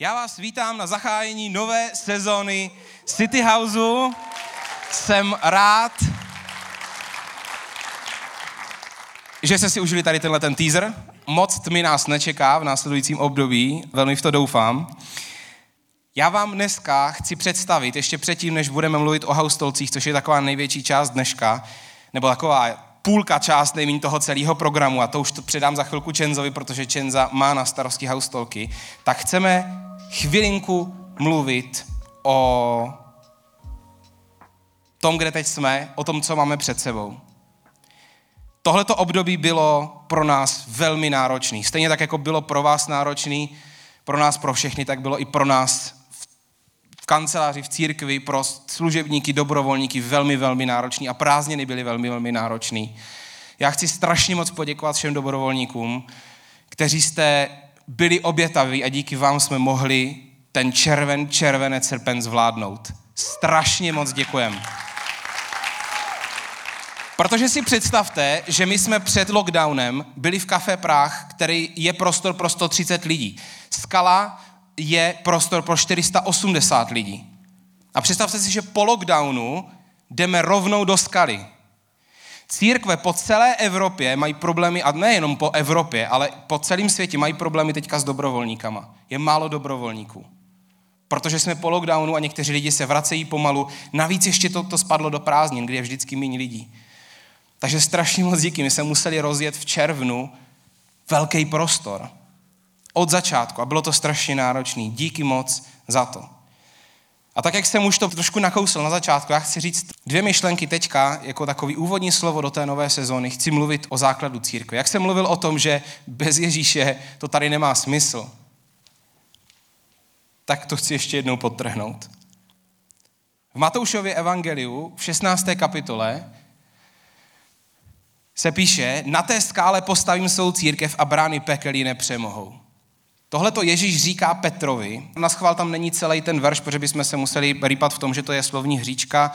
Já vás vítám na zachájení nové sezóny City Houseu. Jsem rád, že jste si užili tady tenhle ten teaser. Moc tmy nás nečeká v následujícím období, velmi v to doufám. Já vám dneska chci představit, ještě předtím, než budeme mluvit o haustolcích, což je taková největší část dneška, nebo taková půlka část nejméně toho celého programu, a to už to předám za chvilku Čenzovi, protože Čenza má na starosti haustolky, tak chceme chvilinku mluvit o tom, kde teď jsme, o tom, co máme před sebou. Tohleto období bylo pro nás velmi náročný. Stejně tak, jako bylo pro vás náročný, pro nás, pro všechny, tak bylo i pro nás v kanceláři, v církvi, pro služebníky, dobrovolníky velmi, velmi náročný a prázdniny byly velmi, velmi náročný. Já chci strašně moc poděkovat všem dobrovolníkům, kteří jste byli obětaví a díky vám jsme mohli ten červen, červené srpen zvládnout. Strašně moc děkujem. Protože si představte, že my jsme před lockdownem byli v Café Prah, který je prostor pro 130 lidí. Skala je prostor pro 480 lidí. A představte si, že po lockdownu jdeme rovnou do skaly. Církve po celé Evropě mají problémy, a nejenom po Evropě, ale po celém světě mají problémy teďka s dobrovolníkama. Je málo dobrovolníků. Protože jsme po lockdownu a někteří lidi se vracejí pomalu. Navíc ještě to, to spadlo do prázdnin, kde je vždycky méně lidí. Takže strašně moc díky. My jsme museli rozjet v červnu velký prostor. Od začátku. A bylo to strašně náročné. Díky moc za to. A tak, jak jsem už to trošku nakousl na začátku, já chci říct dvě myšlenky teďka, jako takový úvodní slovo do té nové sezóny. Chci mluvit o základu církve. Jak jsem mluvil o tom, že bez Ježíše to tady nemá smysl, tak to chci ještě jednou podtrhnout. V Matoušově evangeliu v 16. kapitole se píše, na té skále postavím svou církev a brány pekelí nepřemohou. Tohle to Ježíš říká Petrovi. Na schvál tam není celý ten verš, protože bychom se museli rýpat v tom, že to je slovní hříčka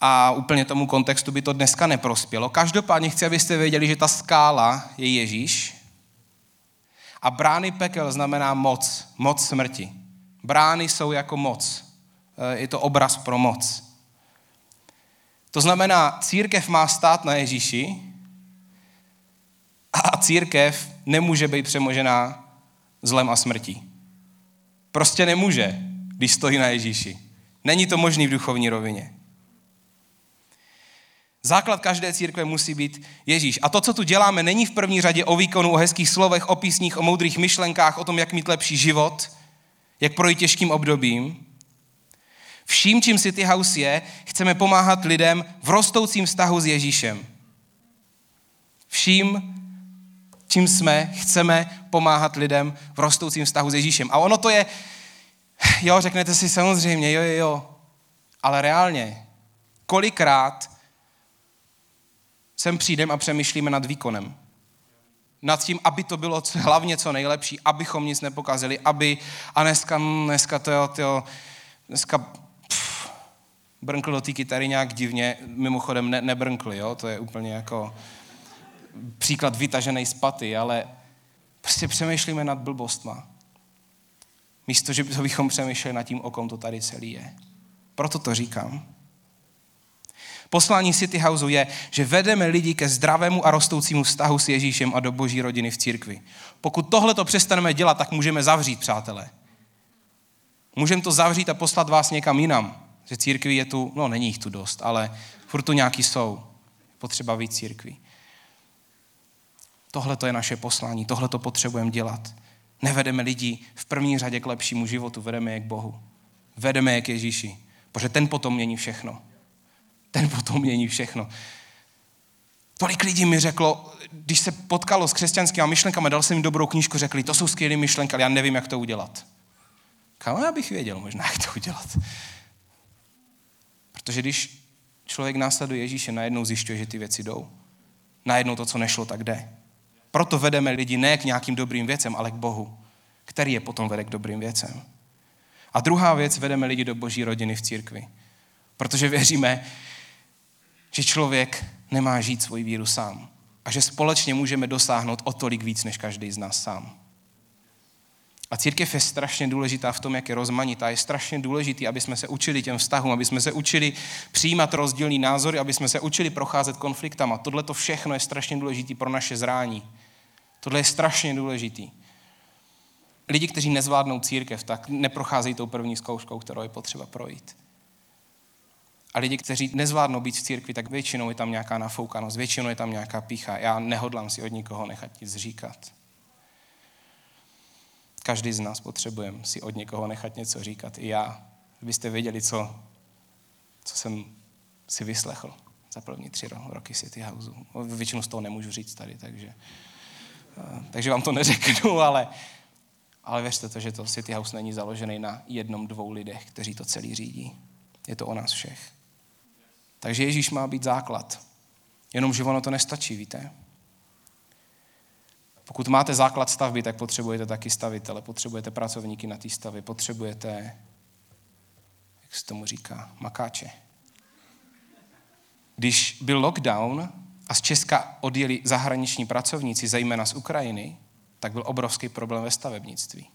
a úplně tomu kontextu by to dneska neprospělo. Každopádně chci, abyste věděli, že ta skála je Ježíš a brány pekel znamená moc, moc smrti. Brány jsou jako moc. Eh, je to obraz pro moc. To znamená, církev má stát na Ježíši a církev nemůže být přemožená zlem a smrtí. Prostě nemůže, když stojí na Ježíši. Není to možný v duchovní rovině. Základ každé církve musí být Ježíš. A to, co tu děláme, není v první řadě o výkonu, o hezkých slovech, o písních, o moudrých myšlenkách, o tom, jak mít lepší život, jak projít těžkým obdobím. Vším, čím City House je, chceme pomáhat lidem v rostoucím vztahu s Ježíšem. Vším, čím jsme, chceme pomáhat lidem v rostoucím vztahu s Ježíšem. A ono to je, jo, řeknete si samozřejmě, jo, jo, jo, ale reálně, kolikrát sem přijdeme a přemýšlíme nad výkonem. Nad tím, aby to bylo hlavně co nejlepší, abychom nic nepokazili, aby, a dneska, dneska to jo, to jo, dneska pff, brnkl do té kytary nějak divně, mimochodem ne, nebrnkl, jo, to je úplně jako, příklad vytažený z paty, ale prostě přemýšlíme nad blbostma. Místo, že bychom přemýšleli nad tím, o kom to tady celý je. Proto to říkám. Poslání City Houseu je, že vedeme lidi ke zdravému a rostoucímu vztahu s Ježíšem a do boží rodiny v církvi. Pokud tohle to přestaneme dělat, tak můžeme zavřít, přátelé. Můžeme to zavřít a poslat vás někam jinam. Že církví je tu, no není jich tu dost, ale furt tu nějaký jsou. Potřeba víc církví. Tohle to je naše poslání, tohle to potřebujeme dělat. Nevedeme lidi v první řadě k lepšímu životu, vedeme je k Bohu. Vedeme je k Ježíši, protože ten potom mění všechno. Ten potom mění všechno. Tolik lidí mi řeklo, když se potkalo s křesťanskými myšlenkami, dal jsem jim dobrou knížku, řekli, to jsou skvělé myšlenky, ale já nevím, jak to udělat. Kam já bych věděl možná, jak to udělat. Protože když člověk následuje Ježíše, najednou zjišťuje, že ty věci jdou. Najednou to, co nešlo, tak jde. Proto vedeme lidi ne k nějakým dobrým věcem, ale k Bohu, který je potom vede k dobrým věcem. A druhá věc, vedeme lidi do boží rodiny v církvi. Protože věříme, že člověk nemá žít svoji víru sám. A že společně můžeme dosáhnout o tolik víc, než každý z nás sám. A církev je strašně důležitá v tom, jak je rozmanitá. Je strašně důležitý, aby jsme se učili těm vztahům, aby jsme se učili přijímat rozdílný názory, aby jsme se učili procházet konfliktama. Tohle to všechno je strašně důležitý pro naše zrání. Tohle je strašně důležitý. Lidi, kteří nezvládnou církev, tak neprocházejí tou první zkouškou, kterou je potřeba projít. A lidi, kteří nezvládnou být v církvi, tak většinou je tam nějaká nafoukanost, většinou je tam nějaká pícha. Já nehodlám si od nikoho nechat nic říkat. Každý z nás potřebujeme si od někoho nechat něco říkat. I já. Kdybyste věděli, co, co jsem si vyslechl za první tři roky City Houseu. Většinu z toho nemůžu říct tady, takže, takže vám to neřeknu, ale, ale věřte to, že to City House není založený na jednom, dvou lidech, kteří to celý řídí. Je to o nás všech. Takže Ježíš má být základ. Jenomže ono to nestačí, víte? Pokud máte základ stavby, tak potřebujete taky stavitele, potřebujete pracovníky na té stavbě, potřebujete, jak se tomu říká, makáče. Když byl lockdown a z Česka odjeli zahraniční pracovníci, zejména z Ukrajiny, tak byl obrovský problém ve stavebnictví.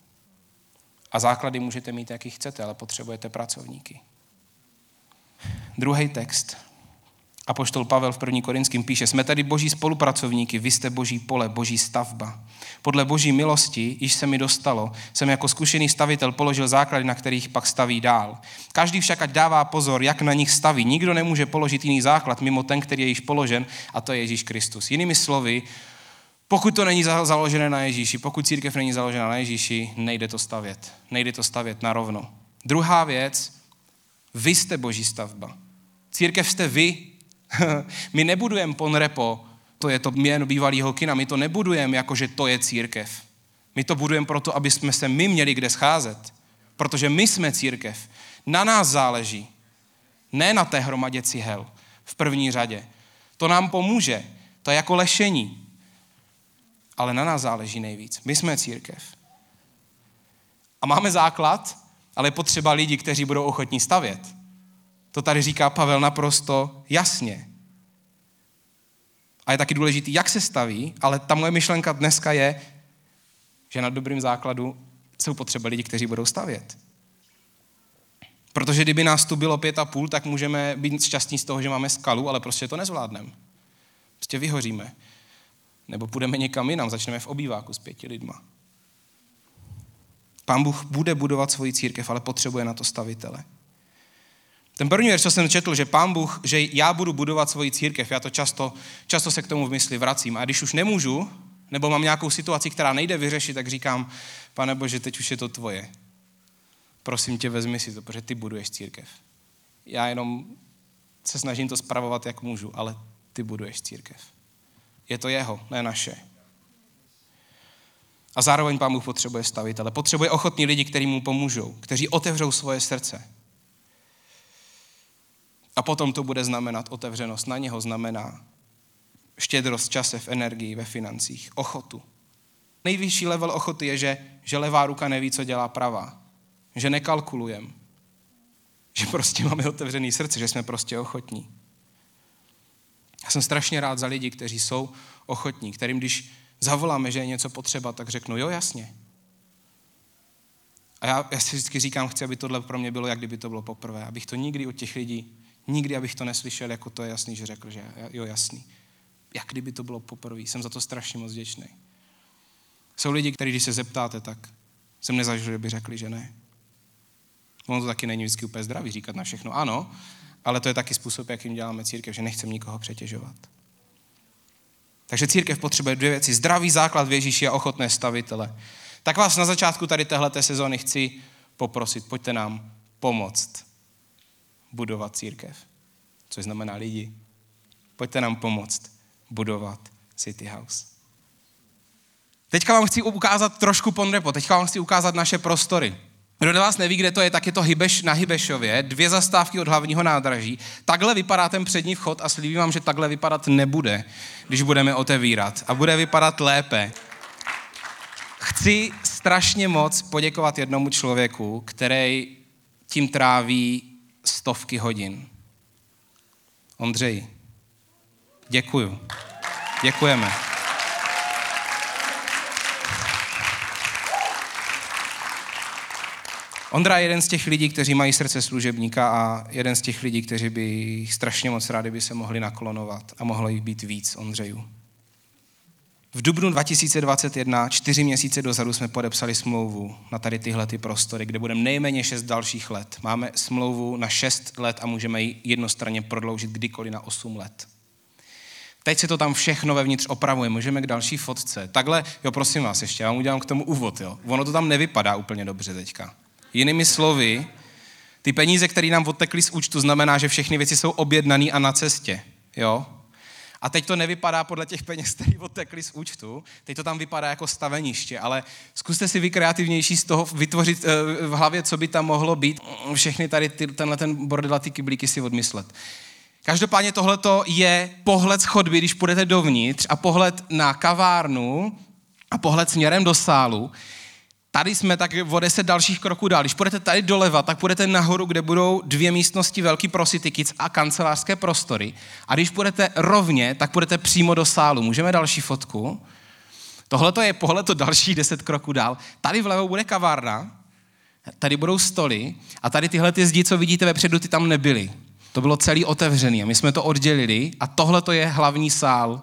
A základy můžete mít, jaký chcete, ale potřebujete pracovníky. Druhý text. A poštol Pavel v 1. Korinským píše, jsme tady boží spolupracovníky, vy jste boží pole, boží stavba. Podle boží milosti, již se mi dostalo, jsem jako zkušený stavitel položil základy, na kterých pak staví dál. Každý však ať dává pozor, jak na nich staví. Nikdo nemůže položit jiný základ mimo ten, který je již položen, a to je Ježíš Kristus. Jinými slovy, pokud to není založené na Ježíši, pokud církev není založena na Ježíši, nejde to stavět. Nejde to stavět na rovno. Druhá věc, vy jste boží stavba. Církev jste vy. my nebudujeme ponrepo, to je to jméno bývalého kina, my to nebudujeme jako, že to je církev. My to budujeme proto, aby jsme se my měli kde scházet. Protože my jsme církev. Na nás záleží. Ne na té hromadě cihel v první řadě. To nám pomůže. To je jako lešení. Ale na nás záleží nejvíc. My jsme církev. A máme základ, ale je potřeba lidi, kteří budou ochotní stavět. To tady říká Pavel naprosto jasně. A je taky důležitý, jak se staví, ale ta moje myšlenka dneska je, že na dobrým základu jsou potřeba lidi, kteří budou stavět. Protože kdyby nás tu bylo pět a půl, tak můžeme být šťastní z toho, že máme skalu, ale prostě to nezvládneme. Prostě vyhoříme. Nebo půjdeme někam jinam, začneme v obýváku s pěti lidma. Pán Bůh bude budovat svoji církev, ale potřebuje na to stavitele. Ten první verš, co jsem četl, že pán Bůh, že já budu budovat svoji církev, já to často, často se k tomu v mysli vracím. A když už nemůžu, nebo mám nějakou situaci, která nejde vyřešit, tak říkám, pane Bože, teď už je to tvoje. Prosím tě, vezmi si to, protože ty buduješ církev. Já jenom se snažím to spravovat, jak můžu, ale ty buduješ církev. Je to jeho, ne naše. A zároveň pán Bůh potřebuje stavitele. Potřebuje ochotní lidi, kteří mu pomůžou, kteří otevřou svoje srdce. A potom to bude znamenat otevřenost. Na něho znamená štědrost čase, v energii, ve financích, ochotu. Nejvyšší level ochoty je, že, že levá ruka neví, co dělá pravá. Že nekalkulujeme. Že prostě máme otevřený srdce, že jsme prostě ochotní. Já jsem strašně rád za lidi, kteří jsou ochotní, kterým když zavoláme, že je něco potřeba, tak řeknu, jo, jasně. A já, já si vždycky říkám, chci, aby tohle pro mě bylo, jak kdyby to bylo poprvé. Abych to nikdy od těch lidí, nikdy abych to neslyšel, jako to je jasný, že řekl, že jo, jasný. Jak kdyby to bylo poprvé. Jsem za to strašně moc vděčný. Jsou lidi, kteří, když se zeptáte, tak jsem nezažil, že by řekli, že ne. Ono to taky není vždycky úplně zdravý říkat na všechno ano, ale to je taky způsob, jakým děláme církev, že nechcem nikoho přetěžovat. Takže církev potřebuje dvě věci. Zdravý základ v Ježíši a ochotné stavitele. Tak vás na začátku tady téhleté sezóny chci poprosit, pojďte nám pomoct budovat církev. Což znamená lidi. Pojďte nám pomoct budovat City House. Teďka vám chci ukázat trošku ponrepo, teďka vám chci ukázat naše prostory. Kdo z vás neví, kde to je, tak je to Hybeš, na Hybešově, dvě zastávky od hlavního nádraží. Takhle vypadá ten přední vchod a slíbím vám, že takhle vypadat nebude, když budeme otevírat. A bude vypadat lépe. Chci strašně moc poděkovat jednomu člověku, který tím tráví stovky hodin. Ondřej, děkuju. Děkujeme. Ondra je jeden z těch lidí, kteří mají srdce služebníka a jeden z těch lidí, kteří by strašně moc rádi by se mohli naklonovat a mohlo jich být víc Ondřejů. V dubnu 2021, čtyři měsíce dozadu, jsme podepsali smlouvu na tady tyhle ty prostory, kde budeme nejméně šest dalších let. Máme smlouvu na šest let a můžeme ji jednostranně prodloužit kdykoliv na osm let. Teď se to tam všechno vevnitř opravuje. Můžeme k další fotce. Takhle, jo, prosím vás, ještě já vám udělám k tomu úvod, jo. Ono to tam nevypadá úplně dobře teďka. Jinými slovy, ty peníze, které nám odtekly z účtu, znamená, že všechny věci jsou objednané a na cestě, jo. A teď to nevypadá podle těch peněz, které odtekly z účtu, teď to tam vypadá jako staveniště, ale zkuste si vy kreativnější z toho vytvořit eh, v hlavě, co by tam mohlo být, všechny tady ty, tenhle ten bordel a ty kyblíky si odmyslet. Každopádně tohle je pohled z chodby, když půjdete dovnitř a pohled na kavárnu a pohled směrem do sálu. Tady jsme tak o deset dalších kroků dál. Když půjdete tady doleva, tak půjdete nahoru, kde budou dvě místnosti, velký prositikic a kancelářské prostory. A když půjdete rovně, tak půjdete přímo do sálu. Můžeme další fotku? Tohle je pohled to další deset kroků dál. Tady vlevo bude kavárna, tady budou stoly a tady tyhle ty zdi, co vidíte vepředu, ty tam nebyly. To bylo celý otevřený a my jsme to oddělili a tohle to je hlavní sál.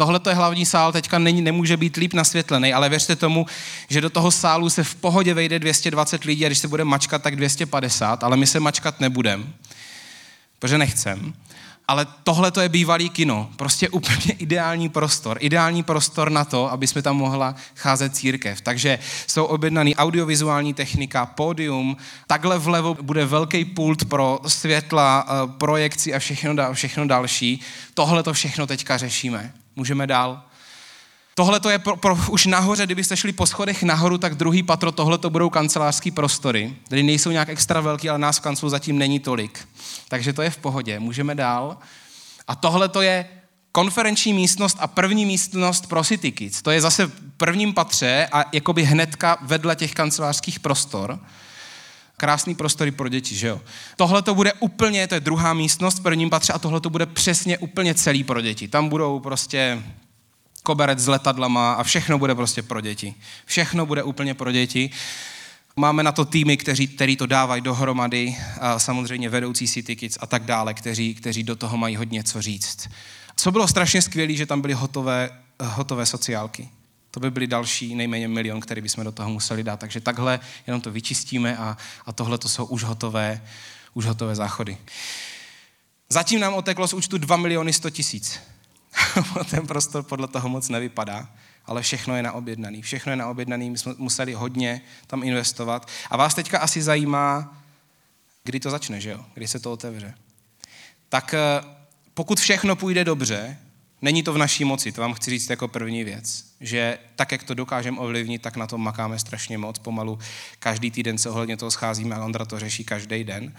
Tohle je hlavní sál, teďka není, nemůže být líp nasvětlený, ale věřte tomu, že do toho sálu se v pohodě vejde 220 lidí a když se bude mačkat, tak 250, ale my se mačkat nebudem, protože nechcem ale tohle to je bývalý kino. Prostě úplně ideální prostor. Ideální prostor na to, aby jsme tam mohla cházet církev. Takže jsou objednaný audiovizuální technika, pódium, takhle vlevo bude velký pult pro světla, eh, projekci a všechno, všechno další. Tohle to všechno teďka řešíme. Můžeme dál? Tohle to je pro, pro, už nahoře, kdybyste šli po schodech nahoru, tak druhý patro, tohle to budou kancelářský prostory, které nejsou nějak extra velký, ale nás v kanclu zatím není tolik. Takže to je v pohodě, můžeme dál. A tohle to je konferenční místnost a první místnost pro City Kids. To je zase v prvním patře a jakoby hnedka vedle těch kancelářských prostor. Krásný prostory pro děti, že jo? Tohle to bude úplně, to je druhá místnost v prvním patře a tohle to bude přesně úplně celý pro děti. Tam budou prostě koberec s letadlama a všechno bude prostě pro děti. Všechno bude úplně pro děti. Máme na to týmy, kteří, který to dávají dohromady, a samozřejmě vedoucí City Kids a tak dále, kteří, kteří do toho mají hodně co říct. Co bylo strašně skvělé, že tam byly hotové, hotové sociálky. To by byly další nejméně milion, který bychom do toho museli dát. Takže takhle jenom to vyčistíme a, a tohle to jsou už hotové, už hotové záchody. Zatím nám oteklo z účtu 2 miliony 100 tisíc. ten prostor podle toho moc nevypadá, ale všechno je naobjednaný. Všechno je naobjednaný, my jsme museli hodně tam investovat. A vás teďka asi zajímá, kdy to začne, že jo? Kdy se to otevře. Tak eh, pokud všechno půjde dobře, není to v naší moci, to vám chci říct jako první věc, že tak, jak to dokážeme ovlivnit, tak na tom makáme strašně moc, pomalu každý týden se ohledně toho scházíme a Ondra to řeší každý den.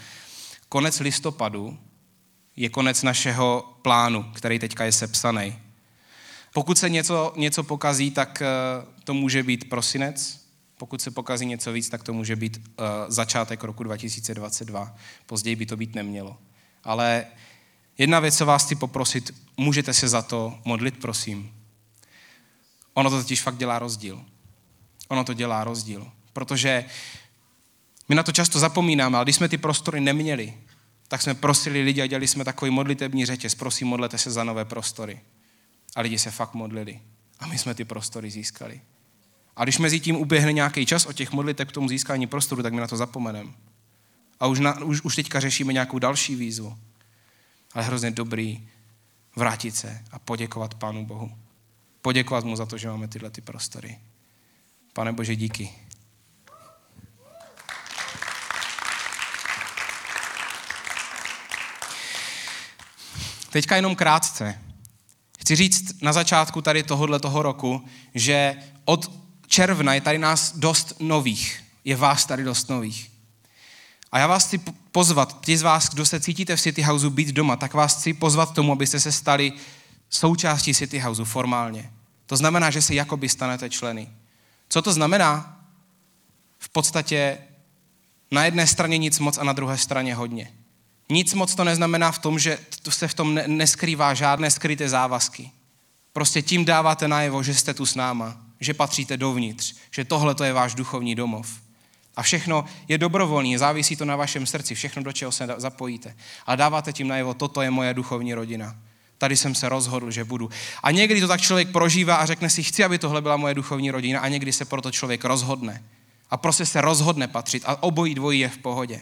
Konec listopadu je konec našeho plánu, který teďka je sepsaný. Pokud se něco, něco pokazí, tak eh, to může být prosinec. Pokud se pokazí něco víc, tak to může být uh, začátek roku 2022. Později by to být nemělo. Ale jedna věc, co vás chci poprosit, můžete se za to modlit, prosím. Ono to totiž fakt dělá rozdíl. Ono to dělá rozdíl. Protože my na to často zapomínáme, ale když jsme ty prostory neměli, tak jsme prosili lidi a dělali jsme takový modlitební řetěz. Prosím, modlete se za nové prostory. A lidi se fakt modlili. A my jsme ty prostory získali. A když mezi tím uběhne nějaký čas od těch modliteb k tomu získání prostoru, tak my na to zapomeneme. A už, na, už, už teďka řešíme nějakou další výzvu. Ale hrozně dobrý vrátit se a poděkovat Pánu Bohu. Poděkovat mu za to, že máme tyhle ty prostory. Pane Bože, díky. Teďka jenom krátce. Chci říct na začátku tady tohohle toho roku, že od června je tady nás dost nových. Je vás tady dost nových. A já vás chci pozvat, ti z vás, kdo se cítíte v City Houseu být doma, tak vás chci pozvat k tomu, abyste se stali součástí City Houseu formálně. To znamená, že se jakoby stanete členy. Co to znamená? V podstatě na jedné straně nic moc a na druhé straně hodně. Nic moc to neznamená v tom, že se v tom neskrývá žádné skryté závazky. Prostě tím dáváte najevo, že jste tu s náma, že patříte dovnitř, že tohle to je váš duchovní domov. A všechno je dobrovolné, závisí to na vašem srdci, všechno, do čeho se zapojíte. A dáváte tím najevo, toto je moje duchovní rodina. Tady jsem se rozhodl, že budu. A někdy to tak člověk prožívá a řekne si, chci, aby tohle byla moje duchovní rodina a někdy se proto člověk rozhodne. A prostě se rozhodne patřit a obojí dvojí je v pohodě.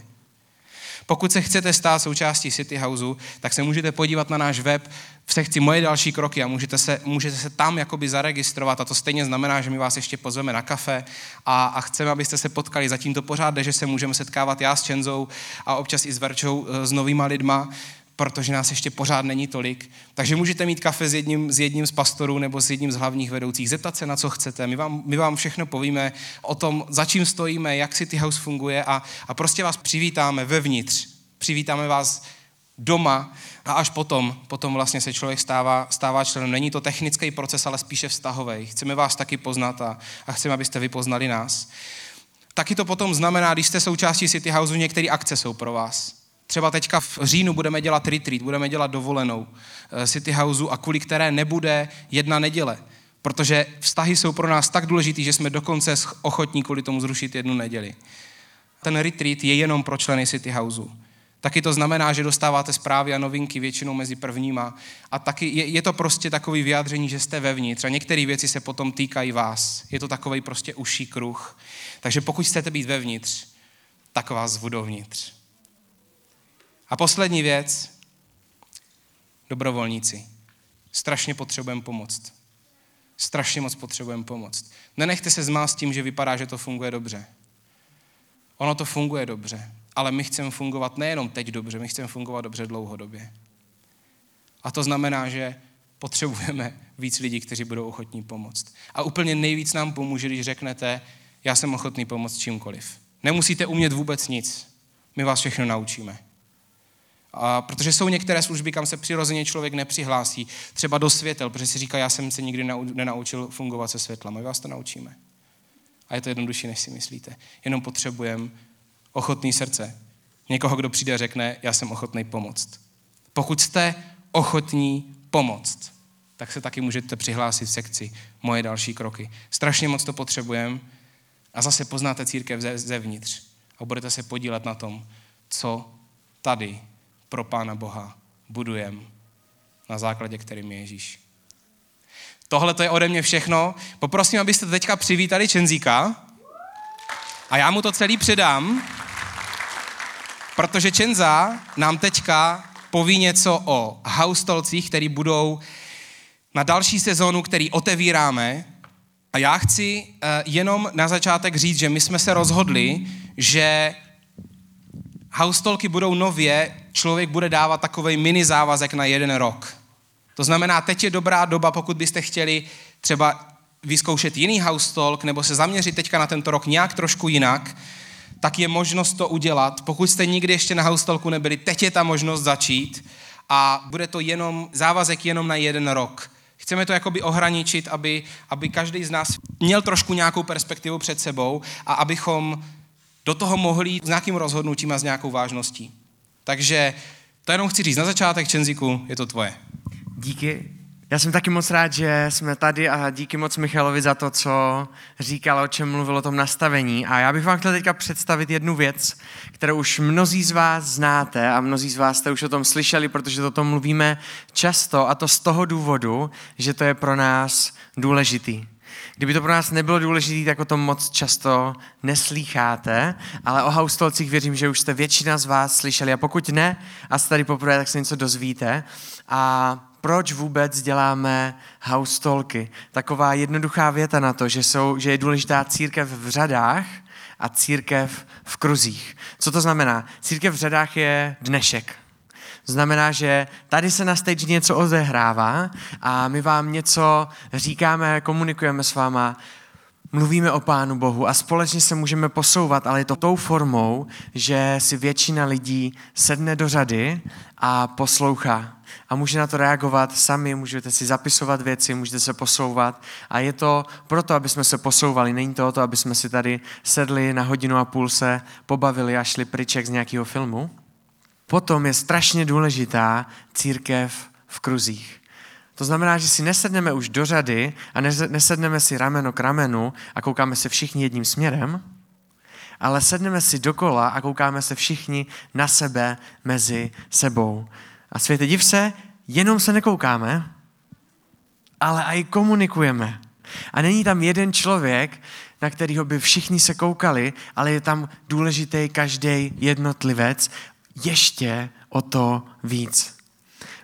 Pokud se chcete stát součástí City Houseu, tak se můžete podívat na náš web v sekci Moje další kroky a můžete se, můžete se tam jakoby zaregistrovat a to stejně znamená, že my vás ještě pozveme na kafe a, a chceme, abyste se potkali. Zatím to pořád jde, že se můžeme setkávat já s Čenzou a občas i s Verčou, eh, s novýma lidma, protože nás ještě pořád není tolik. Takže můžete mít kafe s jedním, s jedním z pastorů nebo s jedním z hlavních vedoucích, zeptat se na co chcete. My vám, my vám všechno povíme o tom, za čím stojíme, jak City House funguje a, a prostě vás přivítáme vevnitř. Přivítáme vás doma a až potom, potom vlastně se člověk stává, stává členem. Není to technický proces, ale spíše vztahový. Chceme vás taky poznat a, a chceme, abyste vy poznali nás. Taky to potom znamená, když jste součástí City Houseu, některé akce jsou pro vás. Třeba teďka v říjnu budeme dělat retreat, budeme dělat dovolenou eh, City Houseu a kvůli které nebude jedna neděle. Protože vztahy jsou pro nás tak důležitý, že jsme dokonce ochotní kvůli tomu zrušit jednu neděli. Ten retreat je jenom pro členy City Houseu. Taky to znamená, že dostáváte zprávy a novinky většinou mezi prvníma. A taky je, je to prostě takový vyjádření, že jste vevnitř. A některé věci se potom týkají vás. Je to takový prostě uší kruh. Takže pokud chcete být vevnitř, tak vás zvu dovnitř. A poslední věc, dobrovolníci. Strašně potřebujeme pomoct. Strašně moc potřebujeme pomoct. Nenechte se zmást tím, že vypadá, že to funguje dobře. Ono to funguje dobře, ale my chceme fungovat nejenom teď dobře, my chceme fungovat dobře dlouhodobě. A to znamená, že potřebujeme víc lidí, kteří budou ochotní pomoct. A úplně nejvíc nám pomůže, když řeknete, já jsem ochotný pomoct čímkoliv. Nemusíte umět vůbec nic. My vás všechno naučíme. A protože jsou některé služby, kam se přirozeně člověk nepřihlásí, třeba do světel, protože si říká, já jsem se nikdy nenaučil fungovat se světlem. My vás to naučíme. A je to jednodušší, než si myslíte. Jenom potřebujeme ochotný srdce. Někoho, kdo přijde a řekne, já jsem ochotný pomoct. Pokud jste ochotní pomoct, tak se taky můžete přihlásit v sekci Moje další kroky. Strašně moc to potřebujeme a zase poznáte církev zevnitř a budete se podílet na tom, co tady pro Pána Boha budujeme, na základě kterým je Ježíš. Tohle to je ode mě všechno. Poprosím, abyste teďka přivítali Čenzíka a já mu to celý předám, protože Čenza nám teďka poví něco o haustolcích, který budou na další sezónu, který otevíráme. A já chci uh, jenom na začátek říct, že my jsme se rozhodli, že haustolky budou nově, člověk bude dávat takový mini závazek na jeden rok. To znamená, teď je dobrá doba, pokud byste chtěli třeba vyzkoušet jiný haustolk nebo se zaměřit teďka na tento rok nějak trošku jinak, tak je možnost to udělat. Pokud jste nikdy ještě na haustolku nebyli, teď je ta možnost začít a bude to jenom závazek jenom na jeden rok. Chceme to jakoby ohraničit, aby, aby každý z nás měl trošku nějakou perspektivu před sebou a abychom do toho mohli s nějakým rozhodnutím a s nějakou vážností. Takže to jenom chci říct na začátek, Čenziku, je to tvoje. Díky. Já jsem taky moc rád, že jsme tady a díky moc Michalovi za to, co říkal, o čem mluvil o tom nastavení. A já bych vám chtěl teďka představit jednu věc, kterou už mnozí z vás znáte a mnozí z vás jste už o tom slyšeli, protože o tom mluvíme často a to z toho důvodu, že to je pro nás důležitý. Kdyby to pro nás nebylo důležité, tak o tom moc často neslýcháte, ale o haustolcích věřím, že už jste většina z vás slyšeli a pokud ne a jste tady poprvé, tak se něco dozvíte. A proč vůbec děláme haustolky? Taková jednoduchá věta na to, že, jsou, že je důležitá církev v řadách a církev v kruzích. Co to znamená? Církev v řadách je dnešek. Znamená, že tady se na stage něco odehrává a my vám něco říkáme, komunikujeme s váma, mluvíme o Pánu Bohu a společně se můžeme posouvat, ale je to tou formou, že si většina lidí sedne do řady a poslouchá. A může na to reagovat sami, můžete si zapisovat věci, můžete se posouvat. A je to proto, aby jsme se posouvali. Není to o to, aby jsme si tady sedli na hodinu a půl se pobavili a šli pryček z nějakého filmu potom je strašně důležitá církev v kruzích. To znamená, že si nesedneme už do řady a nesedneme si rameno k ramenu a koukáme se všichni jedním směrem, ale sedneme si dokola a koukáme se všichni na sebe mezi sebou. A světe, div se, jenom se nekoukáme, ale i komunikujeme. A není tam jeden člověk, na kterého by všichni se koukali, ale je tam důležitý každý jednotlivec ještě o to víc.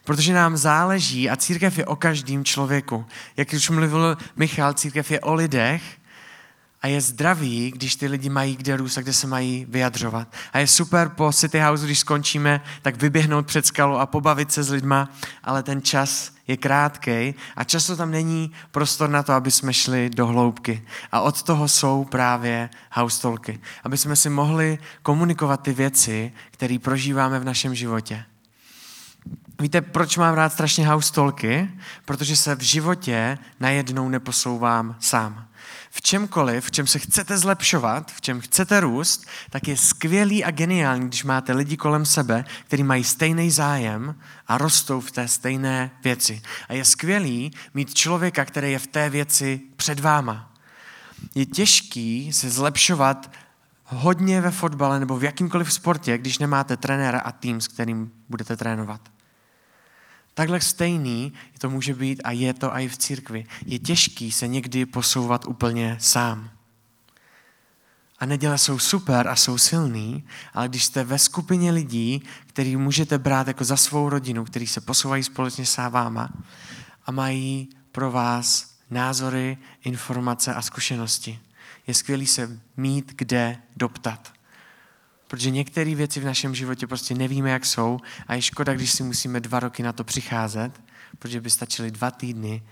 Protože nám záleží a církev je o každém člověku. Jak už mluvil Michal, církev je o lidech a je zdravý, když ty lidi mají kde růst a kde se mají vyjadřovat. A je super po City House, když skončíme, tak vyběhnout před skalu a pobavit se s lidma, ale ten čas je krátký a často tam není prostor na to, aby jsme šli do hloubky. A od toho jsou právě haustolky. Aby jsme si mohli komunikovat ty věci, které prožíváme v našem životě. Víte, proč mám rád strašně haustolky? Protože se v životě najednou neposouvám sám. V čemkoliv, v čem se chcete zlepšovat, v čem chcete růst, tak je skvělý a geniální, když máte lidi kolem sebe, kteří mají stejný zájem a rostou v té stejné věci. A je skvělý mít člověka, který je v té věci před váma. Je těžký se zlepšovat hodně ve fotbale nebo v jakýmkoliv sportě, když nemáte trenéra a tým, s kterým budete trénovat. Takhle stejný to může být a je to i v církvi. Je těžký se někdy posouvat úplně sám. A neděle jsou super a jsou silný, ale když jste ve skupině lidí, který můžete brát jako za svou rodinu, který se posouvají společně s váma a mají pro vás názory, informace a zkušenosti, je skvělý se mít kde doptat. Protože některé věci v našem životě prostě nevíme, jak jsou a je škoda, když si musíme dva roky na to přicházet, protože by stačily dva týdny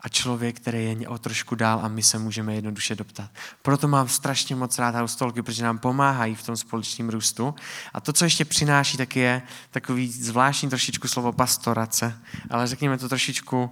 a člověk, který je o trošku dál a my se můžeme jednoduše doptat. Proto mám strašně moc rád haustolky, protože nám pomáhají v tom společném růstu. A to, co ještě přináší, tak je takový zvláštní trošičku slovo pastorace, ale řekněme to trošičku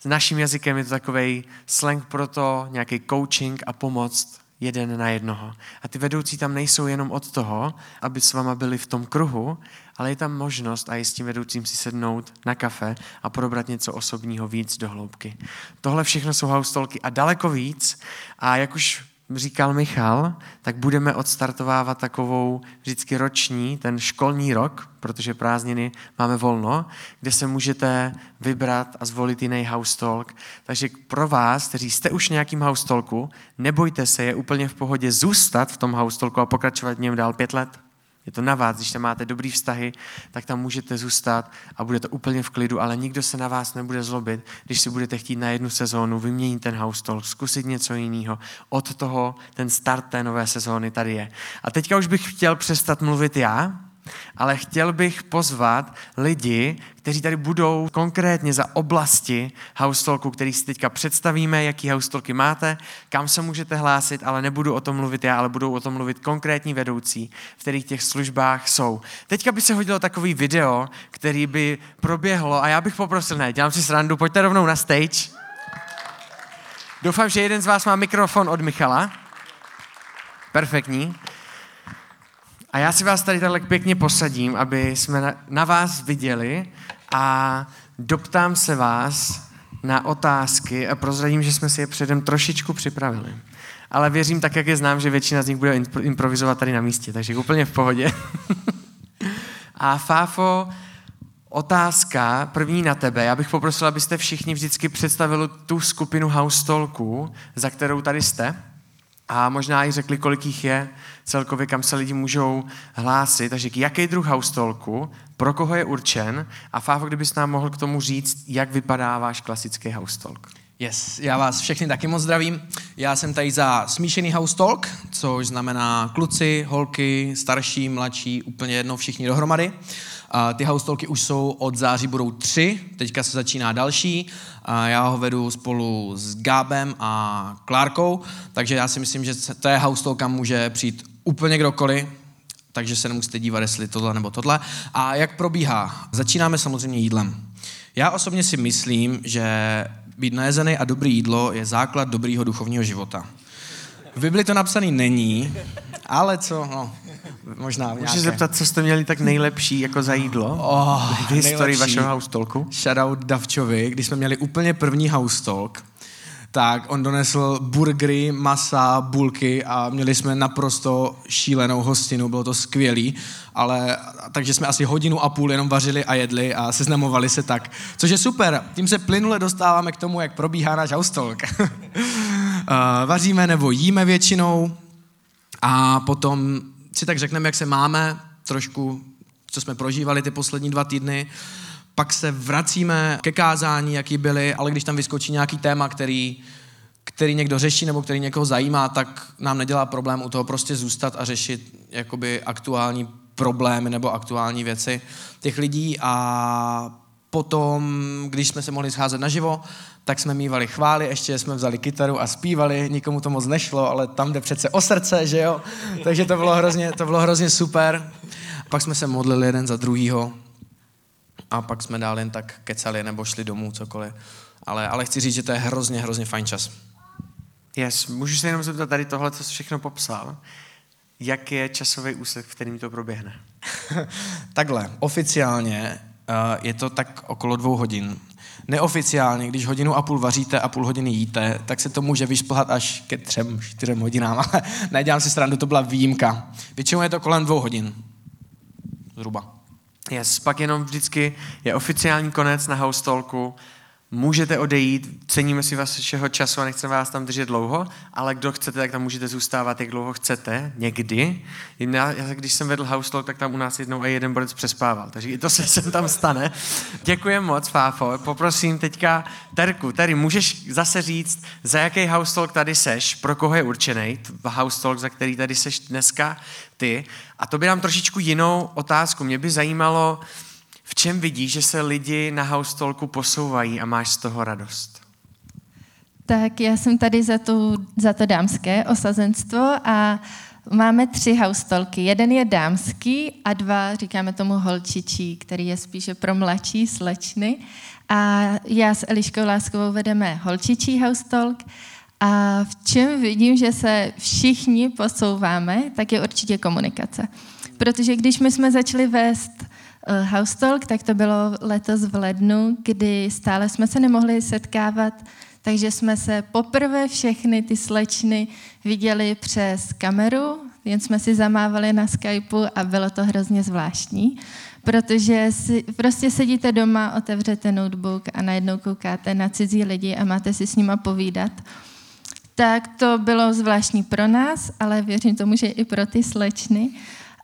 s naším jazykem je to takový slang pro to, nějaký coaching a pomoc jeden na jednoho. A ty vedoucí tam nejsou jenom od toho, aby s váma byli v tom kruhu, ale je tam možnost a i s tím vedoucím si sednout na kafe a probrat něco osobního víc do hloubky. Tohle všechno jsou haustolky a daleko víc. A jak už říkal Michal, tak budeme odstartovávat takovou vždycky roční, ten školní rok, protože prázdniny máme volno, kde se můžete vybrat a zvolit jiný house talk. Takže pro vás, kteří jste už nějakým house talku, nebojte se, je úplně v pohodě zůstat v tom house talku a pokračovat v něm dál pět let. Je to na vás, když tam máte dobrý vztahy, tak tam můžete zůstat a bude to úplně v klidu, ale nikdo se na vás nebude zlobit, když si budete chtít na jednu sezónu vyměnit ten house talk, zkusit něco jiného. Od toho ten start té nové sezóny tady je. A teďka už bych chtěl přestat mluvit já, ale chtěl bych pozvat lidi, kteří tady budou konkrétně za oblasti haustolku, který si teďka představíme, jaký haustolky máte, kam se můžete hlásit, ale nebudu o tom mluvit já, ale budou o tom mluvit konkrétní vedoucí, v kterých těch službách jsou. Teďka by se hodilo takový video, který by proběhlo a já bych poprosil, ne, dělám si srandu, pojďte rovnou na stage. Doufám, že jeden z vás má mikrofon od Michala. Perfektní. A já si vás tady takhle pěkně posadím, aby jsme na, vás viděli a doptám se vás na otázky a prozradím, že jsme si je předem trošičku připravili. Ale věřím tak, jak je znám, že většina z nich bude improvizovat tady na místě, takže úplně v pohodě. a Fáfo, otázka první na tebe. Já bych poprosil, abyste všichni vždycky představili tu skupinu house talků, za kterou tady jste a možná i řekli, kolik jich je celkově, kam se lidi můžou hlásit. Takže jaký druh haustolku, pro koho je určen a Fávo, kdybys nám mohl k tomu říct, jak vypadá váš klasický haustolk. Yes, já vás všechny taky moc zdravím. Já jsem tady za smíšený house talk, což znamená kluci, holky, starší, mladší, úplně jedno, všichni dohromady. A ty house talky už jsou od září, budou tři, teďka se začíná další. A já ho vedu spolu s Gábem a Klárkou, takže já si myslím, že talk, kam může přijít úplně kdokoliv, takže se nemusíte dívat, jestli tohle nebo tohle. A jak probíhá? Začínáme samozřejmě jídlem. Já osobně si myslím, že být najezený a dobrý jídlo je základ dobrýho duchovního života. V Bibli to napsaný není, ale co, no, možná Můžeš se zeptat, co jste měli tak nejlepší jako za jídlo oh, v historii vašeho house talku? Shoutout Davčovi, když jsme měli úplně první house talk, tak on donesl burgery, masa, bulky a měli jsme naprosto šílenou hostinu, bylo to skvělý, ale takže jsme asi hodinu a půl jenom vařili a jedli a seznamovali se tak, což je super. Tím se plynule dostáváme k tomu, jak probíhá náš haustolk. Vaříme nebo jíme většinou a potom si tak řekneme, jak se máme, trošku, co jsme prožívali ty poslední dva týdny, pak se vracíme ke kázání, jaký byly, ale když tam vyskočí nějaký téma, který, který někdo řeší nebo který někoho zajímá, tak nám nedělá problém u toho prostě zůstat a řešit jakoby aktuální problémy nebo aktuální věci těch lidí. A potom, když jsme se mohli scházet naživo, tak jsme mývali chvály, ještě jsme vzali kytaru a zpívali, nikomu to moc nešlo, ale tam jde přece o srdce, že jo? Takže to bylo hrozně, to bylo hrozně super. Pak jsme se modlili jeden za druhýho a pak jsme dál jen tak kecali nebo šli domů, cokoliv. Ale, ale chci říct, že to je hrozně, hrozně fajn čas. Yes, můžu se jenom zeptat tady tohle, co jsi všechno popsal. Jak je časový úsek, v kterým to proběhne? Takhle, oficiálně je to tak okolo dvou hodin. Neoficiálně, když hodinu a půl vaříte a půl hodiny jíte, tak se to může vyšplhat až ke třem, čtyřem hodinám, ale nedělám si srandu, to byla výjimka. Většinou je to kolem dvou hodin. Zhruba. Yes, pak jenom vždycky je oficiální konec na house talku, můžete odejít, ceníme si vašeho času a nechceme vás tam držet dlouho, ale kdo chcete, tak tam můžete zůstávat, jak dlouho chcete, někdy. Já, když jsem vedl house talk, tak tam u nás jednou a jeden borec přespával, takže i to se sem tam stane. Děkuji moc, Fáfo. Poprosím teďka Terku, Terry, můžeš zase říct, za jaký house talk tady seš, pro koho je určený, house talk, za který tady seš dneska ty. A to by nám trošičku jinou otázku. Mě by zajímalo, v čem vidíš, že se lidi na house talku posouvají a máš z toho radost? Tak já jsem tady za, tu, za to dámské osazenstvo a máme tři house talky. Jeden je dámský a dva, říkáme tomu holčičí, který je spíše pro mladší slečny. A já s Eliškou Láskovou vedeme holčičí house talk. A v čem vidím, že se všichni posouváme, tak je určitě komunikace. Protože když my jsme začali vést House Talk, tak to bylo letos v lednu, kdy stále jsme se nemohli setkávat, takže jsme se poprvé všechny ty slečny viděli přes kameru, jen jsme si zamávali na Skypeu a bylo to hrozně zvláštní, protože si prostě sedíte doma, otevřete notebook a najednou koukáte na cizí lidi a máte si s nima povídat. Tak to bylo zvláštní pro nás, ale věřím tomu, že i pro ty slečny.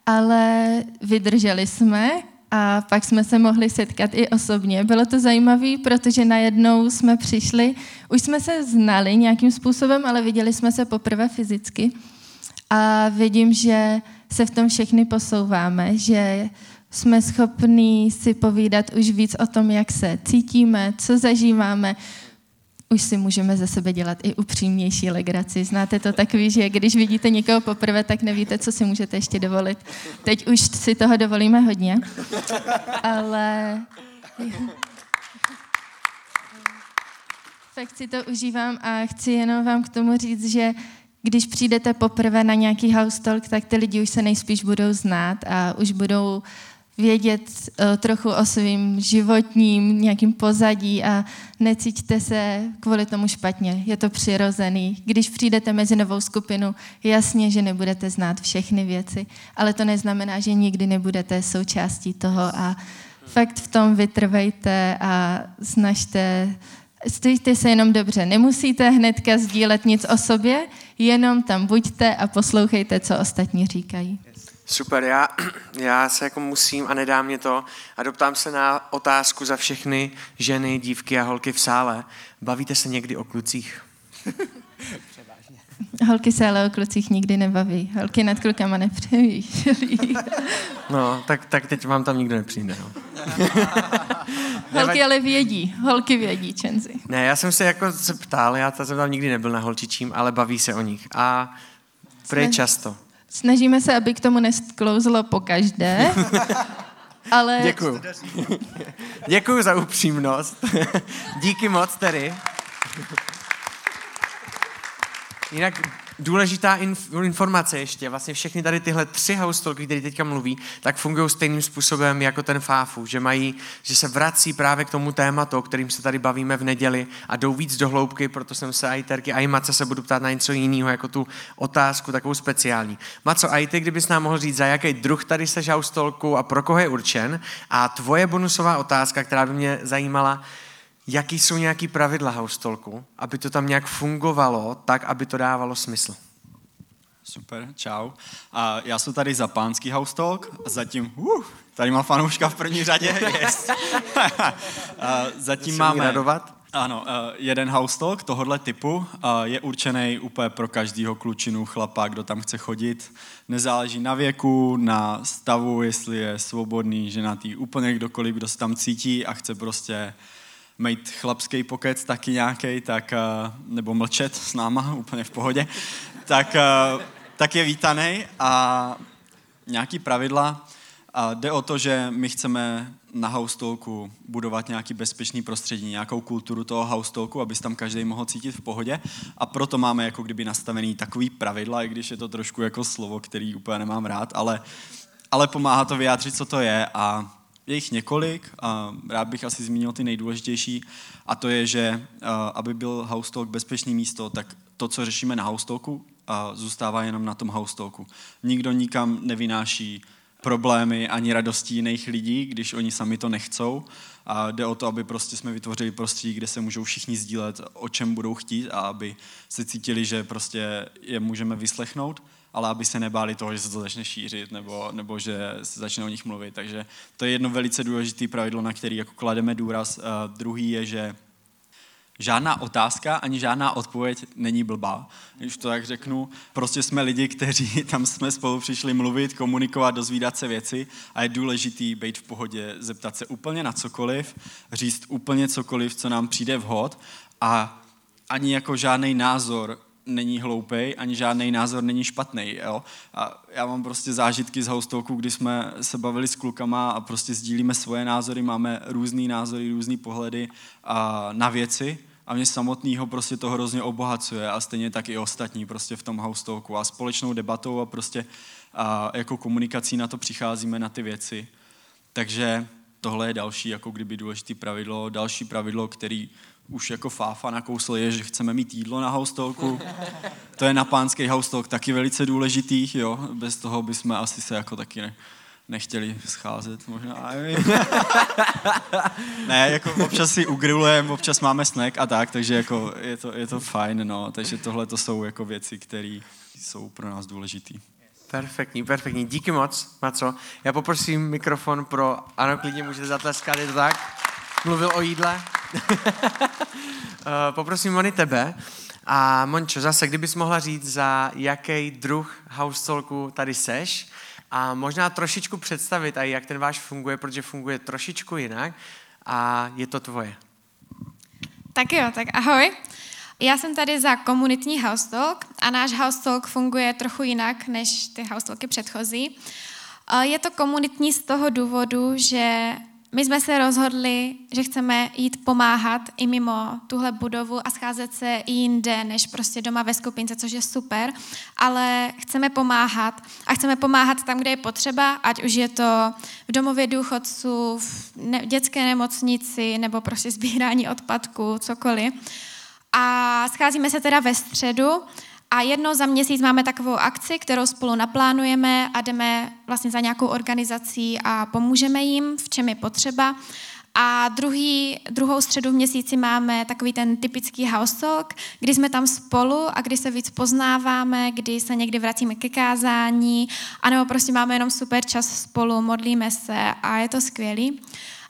Ale vydrželi jsme, a pak jsme se mohli setkat i osobně. Bylo to zajímavé, protože najednou jsme přišli, už jsme se znali nějakým způsobem, ale viděli jsme se poprvé fyzicky. A vidím, že se v tom všechny posouváme, že jsme schopní si povídat už víc o tom, jak se cítíme, co zažíváme, už si můžeme ze sebe dělat i upřímnější legraci. Znáte to takový, že když vidíte někoho poprvé, tak nevíte, co si můžete ještě dovolit. Teď už si toho dovolíme hodně, ale fakt si to užívám a chci jenom vám k tomu říct, že když přijdete poprvé na nějaký house talk, tak ty lidi už se nejspíš budou znát a už budou vědět uh, trochu o svým životním nějakým pozadí a necítíte se kvůli tomu špatně. Je to přirozený. Když přijdete mezi novou skupinu, jasně, že nebudete znát všechny věci, ale to neznamená, že nikdy nebudete součástí toho a fakt v tom vytrvejte a snažte, stejte se jenom dobře. Nemusíte hnedka sdílet nic o sobě, jenom tam buďte a poslouchejte, co ostatní říkají. Super, já, já se jako musím a nedá mě to a doptám se na otázku za všechny ženy, dívky a holky v sále. Bavíte se někdy o klucích? Holky se ale o klucích nikdy nebaví. Holky nad klukama nepřemýšlí. No, tak, tak teď vám tam nikdo nepřijde. No. Holky ale vědí. Holky vědí, Čenzi. Ne, já jsem se jako se ptal, já jsem tam nikdy nebyl na holčičím, ale baví se o nich. A prej často. Snažíme se, aby k tomu nesklouzlo po každé. Ale... Děkuju. Děkuju za upřímnost. Díky moc tedy. Jinak důležitá inf- informace ještě, vlastně všechny tady tyhle tři haustolky, které teďka mluví, tak fungují stejným způsobem jako ten Fáfu, že mají, že se vrací právě k tomu tématu, o kterým se tady bavíme v neděli a jdou víc do hloubky, proto jsem se i Terky, i Mace se budu ptát na něco jiného, jako tu otázku takovou speciální. Maco, a i ty, kdybys nám mohl říct, za jaký druh tady se haustolku a pro koho je určen a tvoje bonusová otázka, která by mě zajímala, jaký jsou nějaký pravidla haustolku, aby to tam nějak fungovalo tak, aby to dávalo smysl. Super, čau. A já jsem tady za pánský haustalk a zatím, uh, tady má fanouška v první řadě, yes. a zatím máme, radovat? ano, jeden haustalk tohohle typu je určený úplně pro každýho klučinu, chlapa, kdo tam chce chodit. Nezáleží na věku, na stavu, jestli je svobodný, ženatý, úplně kdokoliv, kdo se tam cítí a chce prostě mít chlapský pokec taky nějaký, tak, nebo mlčet s náma, úplně v pohodě, tak, tak je vítaný a nějaký pravidla. A jde o to, že my chceme na haustolku budovat nějaký bezpečný prostředí, nějakou kulturu toho haustolku, aby se tam každý mohl cítit v pohodě. A proto máme jako kdyby nastavený takový pravidla, i když je to trošku jako slovo, který úplně nemám rád, ale, ale pomáhá to vyjádřit, co to je a je jich několik a rád bych asi zmínil ty nejdůležitější a to je, že aby byl Housetalk bezpečný místo, tak to, co řešíme na Housetalku, zůstává jenom na tom Housetalku. Nikdo nikam nevynáší problémy ani radosti jiných lidí, když oni sami to nechcou. A jde o to, aby prostě jsme vytvořili prostředí, kde se můžou všichni sdílet, o čem budou chtít a aby se cítili, že prostě je můžeme vyslechnout ale aby se nebáli toho, že se to začne šířit nebo, nebo že se začne o nich mluvit. Takže to je jedno velice důležité pravidlo, na který jako klademe důraz. Uh, druhý je, že žádná otázka ani žádná odpověď není blbá, když to tak řeknu. Prostě jsme lidi, kteří tam jsme spolu přišli mluvit, komunikovat, dozvídat se věci a je důležitý být v pohodě, zeptat se úplně na cokoliv, říct úplně cokoliv, co nám přijde vhod a ani jako žádný názor není hloupej, ani žádný názor není špatný. Jo? A já mám prostě zážitky z Houstoku, kdy jsme se bavili s klukama a prostě sdílíme svoje názory, máme různý názory, různý pohledy a, na věci a mě samotného prostě to hrozně obohacuje a stejně tak i ostatní prostě v tom Houstoku a společnou debatou a prostě a jako komunikací na to přicházíme na ty věci. Takže tohle je další jako kdyby důležité pravidlo. Další pravidlo, který už jako fáfa nakousl je, že chceme mít jídlo na haustolku. To je na pánský haustolk taky velice důležitý, jo. Bez toho bychom asi se jako taky ne, nechtěli scházet možná. ne, jako občas si ugrilujeme, občas máme snack a tak, takže jako je to, je to fajn, no. Takže tohle to jsou jako věci, které jsou pro nás důležité. Perfektní, perfektní. Díky moc, Maco. Já poprosím mikrofon pro, ano, klidně můžete zatleskat, je to tak? Mluvil o jídle. Eh, poprosím Moni tebe. A Mončo, zase, kdybys mohla říct, za jaký druh housetalku tady seš a možná trošičku představit, a jak ten váš funguje, protože funguje trošičku jinak a je to tvoje. Tak jo, tak ahoj. Já jsem tady za komunitní housetalk a náš housetalk funguje trochu jinak než ty housetalky předchozí. Eh, je to komunitní z toho důvodu, že my jsme se rozhodli, že chceme jít pomáhat i mimo tuhle budovu a scházet se i jinde, než prostě doma ve skupince, což je super, ale chceme pomáhat a chceme pomáhat tam, kde je potřeba, ať už je to v domově důchodců, v ne- dětské nemocnici nebo prostě sbírání odpadků, cokoliv. A scházíme se teda ve středu a jednou za měsíc máme takovou akci, kterou spolu naplánujeme a jdeme vlastně za nějakou organizací a pomůžeme jim, v čem je potřeba. A druhý, druhou středu v měsíci máme takový ten typický house talk, kdy jsme tam spolu a kdy se víc poznáváme, kdy se někdy vracíme ke kázání, anebo prostě máme jenom super čas spolu, modlíme se a je to skvělý.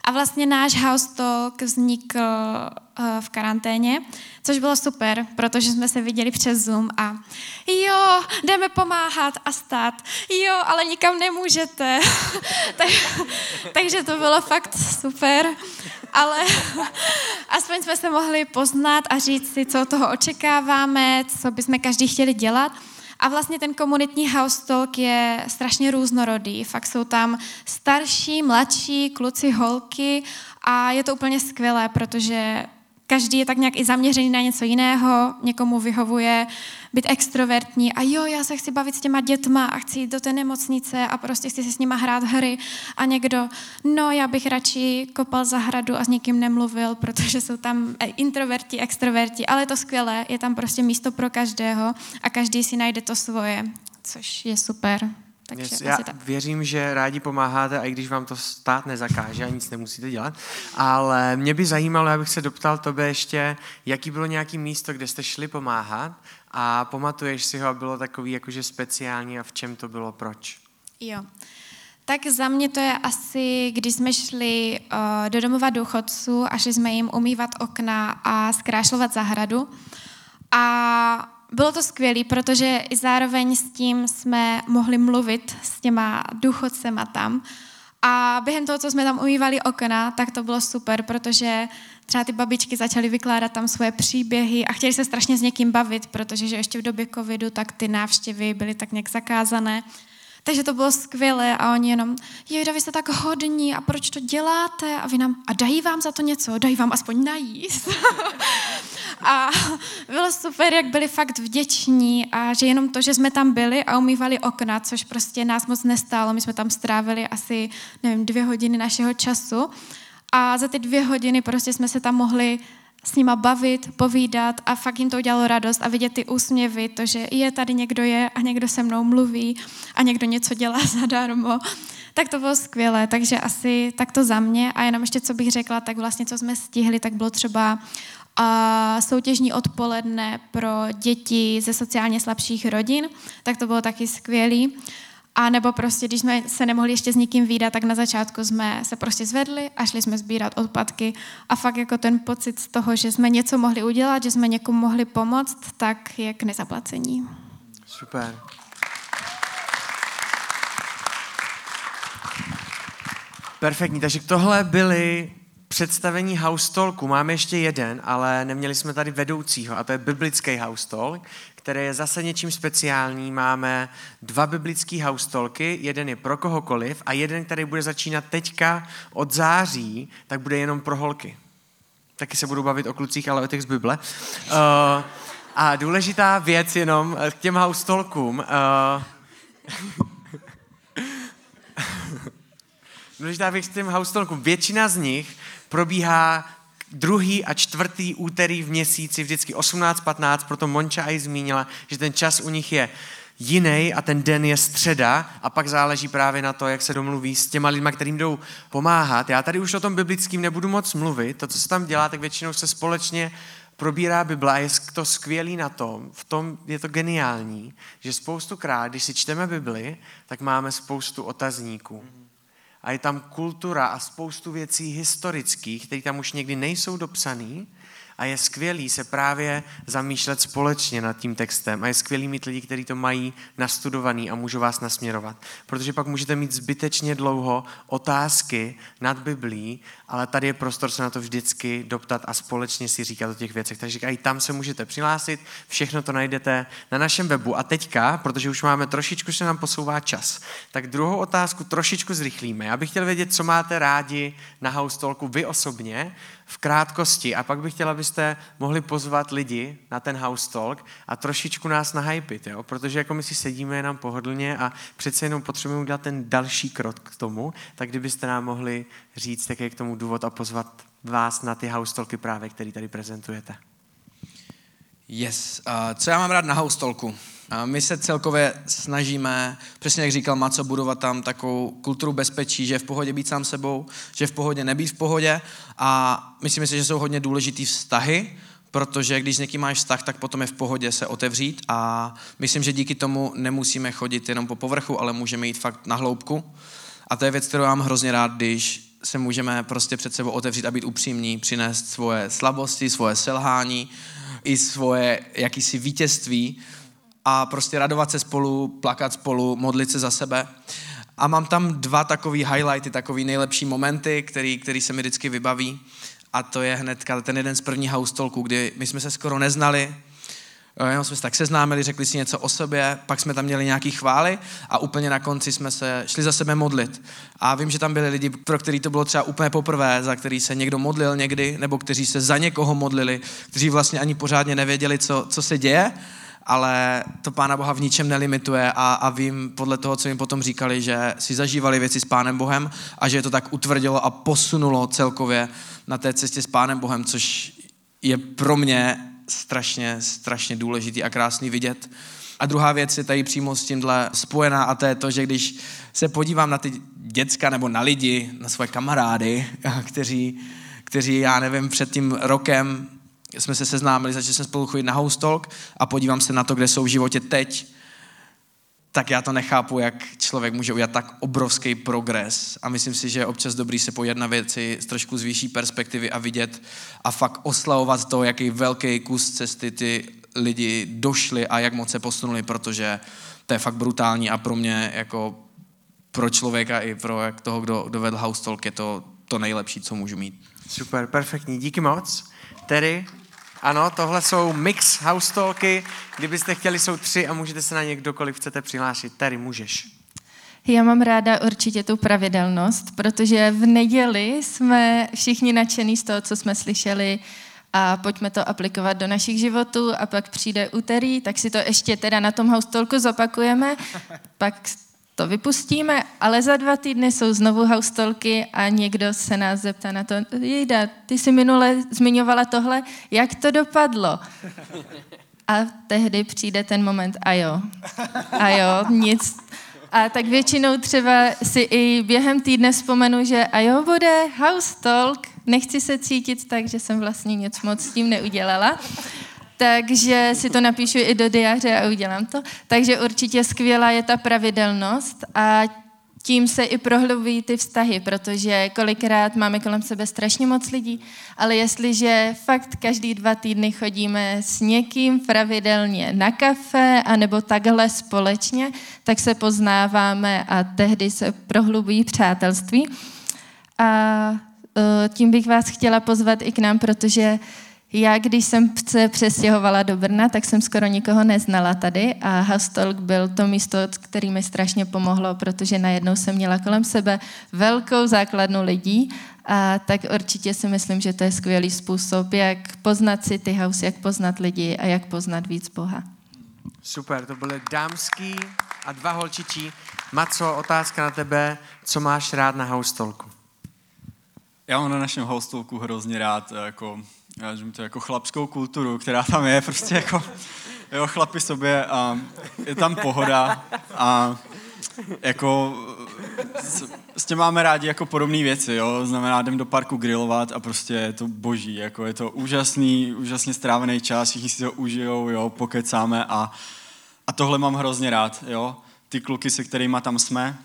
A vlastně náš house talk vznikl uh, v karanténě, což bylo super, protože jsme se viděli přes Zoom a jo, jdeme pomáhat a stát. Jo, ale nikam nemůžete. tak, takže to bylo fakt super, ale aspoň jsme se mohli poznat a říct si, co toho očekáváme, co bychom každý chtěli dělat. A vlastně ten komunitní house talk je strašně různorodý. Fakt jsou tam starší, mladší, kluci, holky a je to úplně skvělé, protože každý je tak nějak i zaměřený na něco jiného, někomu vyhovuje být extrovertní a jo, já se chci bavit s těma dětma a chci jít do té nemocnice a prostě chci si s nima hrát hry a někdo, no já bych radši kopal zahradu a s nikým nemluvil, protože jsou tam eh, introverti, extroverti, ale je to skvělé, je tam prostě místo pro každého a každý si najde to svoje, což je super. Takže Yes, já tak. věřím, že rádi pomáháte, a i když vám to stát nezakáže a nic nemusíte dělat. Ale mě by zajímalo, abych se doptal tebe ještě, jaký bylo nějaký místo, kde jste šli pomáhat a pamatuješ si ho a bylo takový jakože speciální a v čem to bylo, proč? Jo. Tak za mě to je asi, když jsme šli uh, do domova důchodců a šli jsme jim umývat okna a zkrášlovat zahradu. A bylo to skvělé, protože i zároveň s tím jsme mohli mluvit s těma důchodcema tam. A během toho, co jsme tam umývali okna, tak to bylo super, protože třeba ty babičky začaly vykládat tam svoje příběhy a chtěli se strašně s někým bavit, protože že ještě v době covidu tak ty návštěvy byly tak nějak zakázané. Takže to bylo skvělé a oni jenom, jejda, vy jste tak hodní a proč to děláte? A vy nám, a dají vám za to něco? Dají vám aspoň najíst? a bylo super, jak byli fakt vděční a že jenom to, že jsme tam byli a umývali okna, což prostě nás moc nestálo, my jsme tam strávili asi, nevím, dvě hodiny našeho času a za ty dvě hodiny prostě jsme se tam mohli s nima bavit, povídat a fakt jim to udělalo radost a vidět ty úsměvy, to, že je tady někdo je a někdo se mnou mluví a někdo něco dělá zadarmo, tak to bylo skvělé, takže asi tak to za mě. A jenom ještě co bych řekla, tak vlastně co jsme stihli, tak bylo třeba a soutěžní odpoledne pro děti ze sociálně slabších rodin, tak to bylo taky skvělý. A nebo prostě, když jsme se nemohli ještě s nikým výdat, tak na začátku jsme se prostě zvedli a šli jsme sbírat odpadky. A fakt jako ten pocit z toho, že jsme něco mohli udělat, že jsme někomu mohli pomoct, tak je k nezaplacení. Super. Perfektní, takže tohle byly představení House Talku. Máme ještě jeden, ale neměli jsme tady vedoucího a to je biblický House Talk, který je zase něčím speciální. Máme dva biblické House Talky, jeden je pro kohokoliv a jeden, který bude začínat teďka od září, tak bude jenom pro holky. Taky se budu bavit o klucích, ale o těch z Bible. Uh, a důležitá věc jenom k těm House Talkům. Uh, Důležitá věc k těm haustolkům. Většina z nich probíhá druhý a čtvrtý úterý v měsíci, vždycky 18.15, proto Monča i zmínila, že ten čas u nich je jiný a ten den je středa a pak záleží právě na to, jak se domluví s těma lidma, kterým jdou pomáhat. Já tady už o tom biblickým nebudu moc mluvit, to, co se tam dělá, tak většinou se společně probírá Bible a je to skvělý na tom, v tom je to geniální, že spoustukrát, když si čteme Bibli, tak máme spoustu otazníků a je tam kultura a spoustu věcí historických, které tam už někdy nejsou dopsané a je skvělý se právě zamýšlet společně nad tím textem a je skvělý mít lidi, kteří to mají nastudovaný a můžou vás nasměrovat. Protože pak můžete mít zbytečně dlouho otázky nad Biblí, ale tady je prostor se na to vždycky doptat a společně si říkat o těch věcech. Takže i tam se můžete přihlásit, všechno to najdete na našem webu. A teďka, protože už máme trošičku, se nám posouvá čas, tak druhou otázku trošičku zrychlíme. Já bych chtěl vědět, co máte rádi na House Talku vy osobně, v krátkosti. A pak bych chtěla, abyste mohli pozvat lidi na ten house talk a trošičku nás nahypit, jo? protože jako my si sedíme jenom pohodlně a přece jenom potřebujeme udělat ten další krok k tomu, tak kdybyste nám mohli říct, jaký je k tomu důvod a pozvat vás na ty house talky právě, který tady prezentujete. Yes. Uh, co já mám rád na house talku? Uh, my se celkově snažíme, přesně jak říkal Maco, budovat tam takovou kulturu bezpečí, že je v pohodě být sám sebou, že je v pohodě nebýt v pohodě a myslím si, že jsou hodně důležitý vztahy, protože když s někým máš vztah, tak potom je v pohodě se otevřít a myslím, že díky tomu nemusíme chodit jenom po povrchu, ale můžeme jít fakt na hloubku. A to je věc, kterou mám hrozně rád, když se můžeme prostě před sebou otevřít a být upřímní, přinést svoje slabosti, svoje selhání, i svoje jakýsi vítězství a prostě radovat se spolu, plakat spolu, modlit se za sebe. A mám tam dva takový highlighty, takový nejlepší momenty, který, který se mi vždycky vybaví. A to je hnedka ten jeden z první house talků, kdy my jsme se skoro neznali, jenom jsme se tak seznámili, řekli si něco o sobě, pak jsme tam měli nějaký chvály a úplně na konci jsme se šli za sebe modlit. A vím, že tam byli lidi, pro který to bylo třeba úplně poprvé, za který se někdo modlil někdy, nebo kteří se za někoho modlili, kteří vlastně ani pořádně nevěděli, co, co se děje. ale to Pána Boha v ničem nelimituje a, a vím podle toho, co jim potom říkali, že si zažívali věci s Pánem Bohem a že je to tak utvrdilo a posunulo celkově na té cestě s Pánem Bohem, což je pro mě strašně, strašně důležitý a krásný vidět. A druhá věc je tady přímo s tímhle spojená a to je to, že když se podívám na ty děcka nebo na lidi, na svoje kamarády, kteří, kteří já nevím, před tím rokem jsme se seznámili, začali jsme spolu chodit na house talk a podívám se na to, kde jsou v životě teď, tak já to nechápu, jak člověk může udělat tak obrovský progres. A myslím si, že je občas dobrý se pojít na věci z trošku z vyšší perspektivy a vidět a fakt oslavovat to, jaký velký kus cesty ty lidi došli a jak moc se posunuli, protože to je fakt brutální a pro mě jako pro člověka i pro jak toho, kdo, kdo vedl House Talk, je to to nejlepší, co můžu mít. Super, perfektní, díky moc. Terry, ano, tohle jsou mix house talky. Kdybyste chtěli, jsou tři a můžete se na ně kdokoliv chcete přihlásit. Terry, můžeš. Já mám ráda určitě tu pravidelnost, protože v neděli jsme všichni nadšení z toho, co jsme slyšeli a pojďme to aplikovat do našich životů a pak přijde úterý, tak si to ještě teda na tom haustolku zopakujeme, pak to vypustíme, ale za dva týdny jsou znovu haustolky a někdo se nás zeptá na to, Jejda, ty jsi minule zmiňovala tohle, jak to dopadlo? A tehdy přijde ten moment, a jo, a jo, nic. A tak většinou třeba si i během týdne vzpomenu, že a jo, bude house nechci se cítit tak, že jsem vlastně nic moc s tím neudělala. Takže si to napíšu i do diáře a udělám to. Takže určitě skvělá je ta pravidelnost a tím se i prohlubují ty vztahy, protože kolikrát máme kolem sebe strašně moc lidí, ale jestliže fakt každý dva týdny chodíme s někým pravidelně na kafe anebo takhle společně, tak se poznáváme a tehdy se prohlubují přátelství. A e, tím bych vás chtěla pozvat i k nám, protože já, když jsem se přestěhovala do Brna, tak jsem skoro nikoho neznala tady a Hastolk byl to místo, který mi strašně pomohlo, protože najednou jsem měla kolem sebe velkou základnu lidí a tak určitě si myslím, že to je skvělý způsob, jak poznat City House, jak poznat lidi a jak poznat víc Boha. Super, to byly dámský a dva holčičí. Maco, otázka na tebe, co máš rád na haustolku? Já mám na našem haustolku hrozně rád jako já to jako chlapskou kulturu, která tam je, prostě jako jo, chlapi sobě a je tam pohoda a jako s, s tím máme rádi jako podobné věci, jo, znamená jdem do parku grilovat a prostě je to boží, jako je to úžasný, úžasně strávený čas, všichni si to užijou, jo, pokecáme a, a tohle mám hrozně rád, jo, ty kluky, se kterými tam jsme,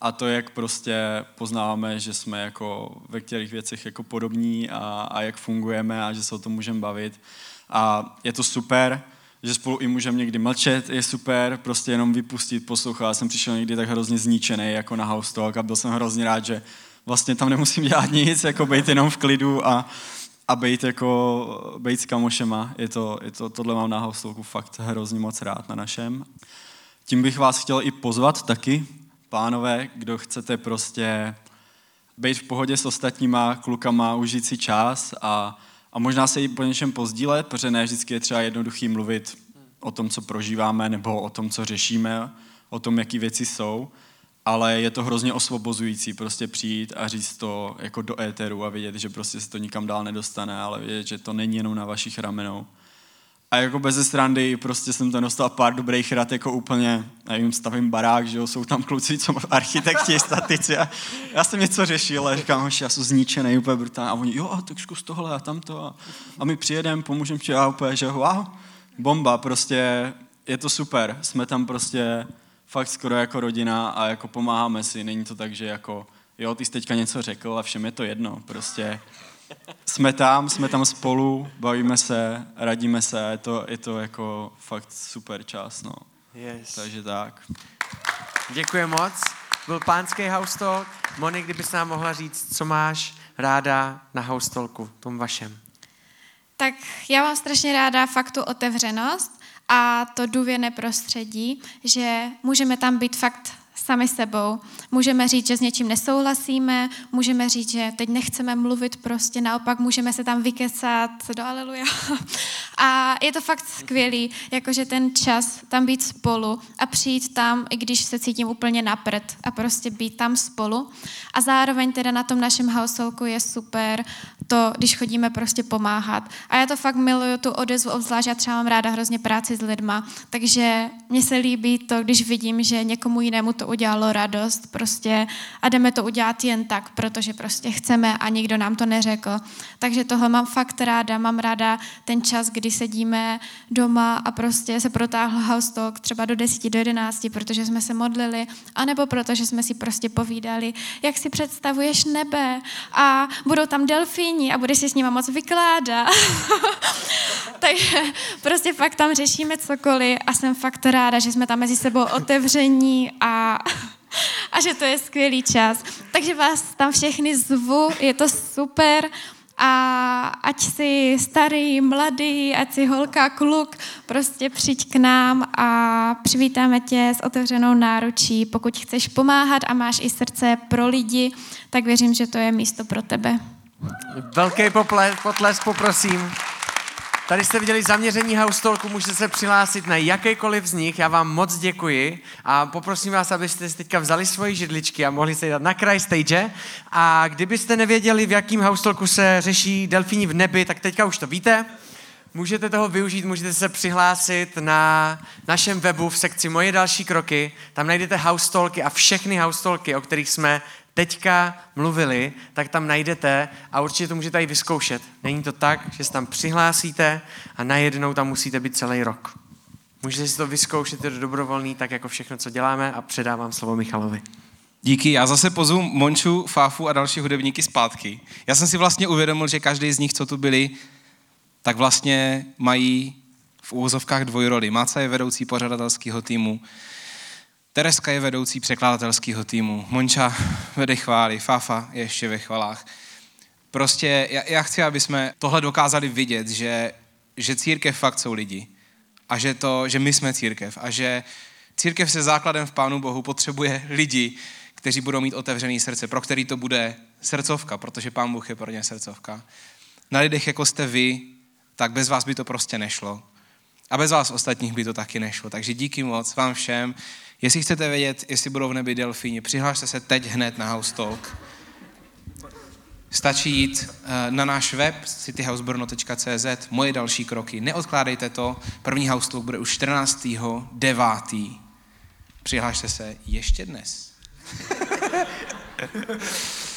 a to, jak prostě poznáváme, že jsme jako ve kterých věcech jako podobní a, a jak fungujeme a že se o tom můžeme bavit. A je to super, že spolu i můžeme někdy mlčet, je super, prostě jenom vypustit, poslouchat. Já jsem přišel někdy tak hrozně zničený jako na house talk a byl jsem hrozně rád, že vlastně tam nemusím dělat nic, jako být jenom v klidu a, a být jako, být s kamošema. Je to, je to, tohle mám na house talku fakt hrozně moc rád na našem. Tím bych vás chtěl i pozvat taky, pánové, kdo chcete prostě být v pohodě s ostatníma klukama, užít si čas a, a možná se i po něčem pozdílet, protože ne vždycky je třeba jednoduchý mluvit o tom, co prožíváme, nebo o tom, co řešíme, o tom, jaký věci jsou, ale je to hrozně osvobozující prostě přijít a říct to jako do éteru a vědět, že prostě se to nikam dál nedostane, ale vědět, že to není jenom na vašich ramenou a jako bez strandy prostě jsem tam dostal pár dobrých rad, jako úplně, nevím, stavím barák, že jo, jsou tam kluci, co architekti, statici a já jsem něco řešil a říkám, hoši, já jsem zničený, úplně brutálně. A oni, jo, tak zkus tohle a tamto a, a my přijedeme, pomůžeme ti. A úplně, že wow, bomba, prostě je to super, jsme tam prostě fakt skoro jako rodina a jako pomáháme si, není to tak, že jako, jo, ty jsi teďka něco řekl a všem je to jedno, prostě jsme tam, jsme tam spolu, bavíme se, radíme se, je to, je to jako fakt super čas, no. Yes. Takže tak. Děkuji moc. Byl pánský house talk. Monik, kdybys nám mohla říct, co máš ráda na house talku, tom vašem. Tak já mám strašně ráda fakt tu otevřenost a to důvěrné prostředí, že můžeme tam být fakt sami sebou. Můžeme říct, že s něčím nesouhlasíme, můžeme říct, že teď nechceme mluvit prostě, naopak můžeme se tam vykecat do aleluja A je to fakt skvělý, jakože ten čas tam být spolu a přijít tam, i když se cítím úplně napřed a prostě být tam spolu. A zároveň teda na tom našem householku je super to, když chodíme prostě pomáhat. A já to fakt miluju, tu odezvu, obzvlášť já třeba mám ráda hrozně práci s lidma, takže mně se líbí to, když vidím, že někomu jinému to udělalo radost prostě a jdeme to udělat jen tak, protože prostě chceme a nikdo nám to neřekl. Takže tohle mám fakt ráda, mám ráda ten čas, kdy sedíme doma a prostě se protáhl house talk třeba do 10, do 11, protože jsme se modlili, anebo protože jsme si prostě povídali, jak si představuješ nebe a budou tam delfíni a budeš si s nimi moc vykládat. Takže prostě fakt tam řešíme cokoliv a jsem fakt ráda, že jsme tam mezi sebou otevření a a že to je skvělý čas. Takže vás tam všechny zvu, je to super a ať si starý, mladý, ať si holka, kluk, prostě přijď k nám a přivítáme tě s otevřenou náručí. Pokud chceš pomáhat a máš i srdce pro lidi, tak věřím, že to je místo pro tebe. Velký potles, potles poprosím. Tady jste viděli zaměření House Talku, můžete se přihlásit na jakýkoliv z nich. Já vám moc děkuji a poprosím vás, abyste si teďka vzali svoji židličky a mohli se jít na kraj stage. A kdybyste nevěděli, v jakým House Talku se řeší delfíni v nebi, tak teďka už to víte. Můžete toho využít, můžete se přihlásit na našem webu v sekci Moje další kroky. Tam najdete house talky a všechny house talky, o kterých jsme teďka mluvili, tak tam najdete a určitě to můžete i vyzkoušet. Není to tak, že se tam přihlásíte a najednou tam musíte být celý rok. Můžete si to vyzkoušet, je to dobrovolný, tak jako všechno, co děláme a předávám slovo Michalovi. Díky, já zase pozvu Monču, Fáfu a další hudebníky zpátky. Já jsem si vlastně uvědomil, že každý z nich, co tu byli, tak vlastně mají v úvozovkách dvojroli. Máca je vedoucí pořadatelského týmu, Tereska je vedoucí překladatelského týmu, Monča vede chvály, Fafa je ještě ve chvalách. Prostě já, já chci, aby jsme tohle dokázali vidět, že, že církev fakt jsou lidi a že, to, že my jsme církev a že církev se základem v Pánu Bohu potřebuje lidi, kteří budou mít otevřený srdce, pro který to bude srdcovka, protože Pán Bůh je pro ně srdcovka. Na lidech, jako jste vy, tak bez vás by to prostě nešlo. A bez vás ostatních by to taky nešlo. Takže díky moc vám všem. Jestli chcete vědět, jestli budou v nebi delfíni, přihlašte se teď hned na House Talk. Stačí jít eh, na náš web cityhousebrno.cz, moje další kroky. Neodkládejte to, první House Talk bude už 14. 9. Přihlašte se ještě dnes.